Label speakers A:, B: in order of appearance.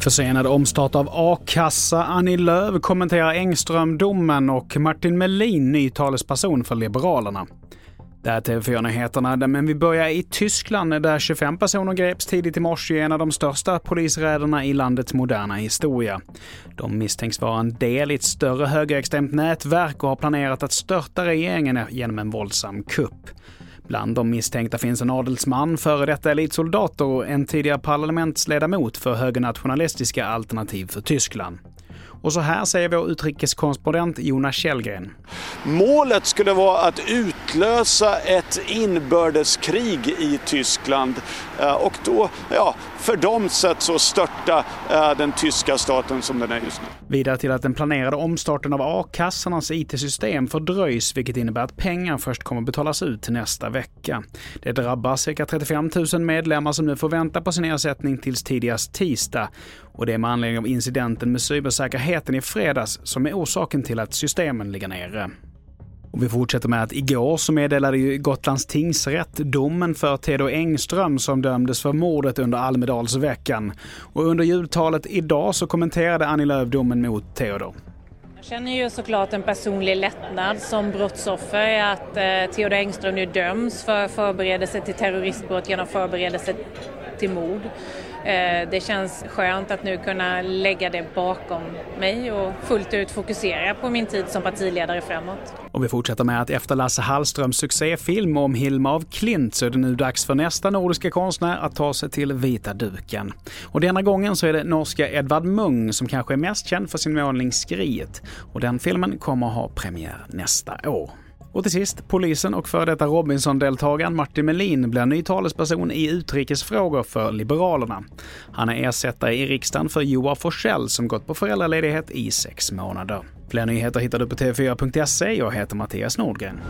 A: Försenad omstart av a-kassa, Annie Lööf kommenterar Engström-domen och Martin Melin ny talesperson för Liberalerna. Det här är TV4-nyheterna, men vi börjar i Tyskland där 25 personer greps tidigt i morse i en av de största polisräderna i landets moderna historia. De misstänks vara en del i ett större högerextremt nätverk och har planerat att störta regeringen genom en våldsam kupp. Bland de misstänkta finns en adelsman, före detta elitsoldater och en tidigare parlamentsledamot för högernationalistiska Alternativ för Tyskland. Och så här säger vår utrikeskorrespondent Jonas Källgren.
B: Målet skulle vara att utlösa ett inbördeskrig i Tyskland eh, och då, ja, för dem sätt så störta eh, den tyska staten som den är just nu.
A: Vidare till att den planerade omstarten av a-kassornas IT-system fördröjs, vilket innebär att pengar först kommer betalas ut nästa vecka. Det drabbar cirka 35 000 medlemmar som nu får vänta på sin ersättning tills tidigast tisdag. Och det är med anledning av incidenten med cybersäkerheten i fredags som är orsaken till att systemen ligger nere. Och vi fortsätter med att igår så meddelade ju Gotlands tingsrätt domen för Theodor Engström som dömdes för mordet under Almedalsveckan. Och under jultalet idag så kommenterade Annie Lööf domen mot Theodor.
C: Jag känner ju såklart en personlig lättnad som brottsoffer att eh, Theodor Engström nu döms för förberedelse till terroristbrott genom förberedelse till mord. Eh, det känns skönt att nu kunna lägga det bakom mig och fullt ut fokusera på min tid som partiledare framåt.
A: Och vi fortsätter med att efter Lasse Hallströms succéfilm om Hilma av Klint så är det nu dags för nästa nordiska konstnär att ta sig till vita duken. Och denna gången så är det norska Edvard Munch som kanske är mest känd för sin målning Skriet. Och den filmen kommer att ha premiär nästa år. Och till sist, polisen och före detta Robinson-deltagaren Martin Melin blir ny talesperson i utrikesfrågor för Liberalerna. Han är ersättare i riksdagen för Joar Forsell som gått på föräldraledighet i sex månader. Fler nyheter hittar du på tv4.se. Jag heter Mattias Nordgren.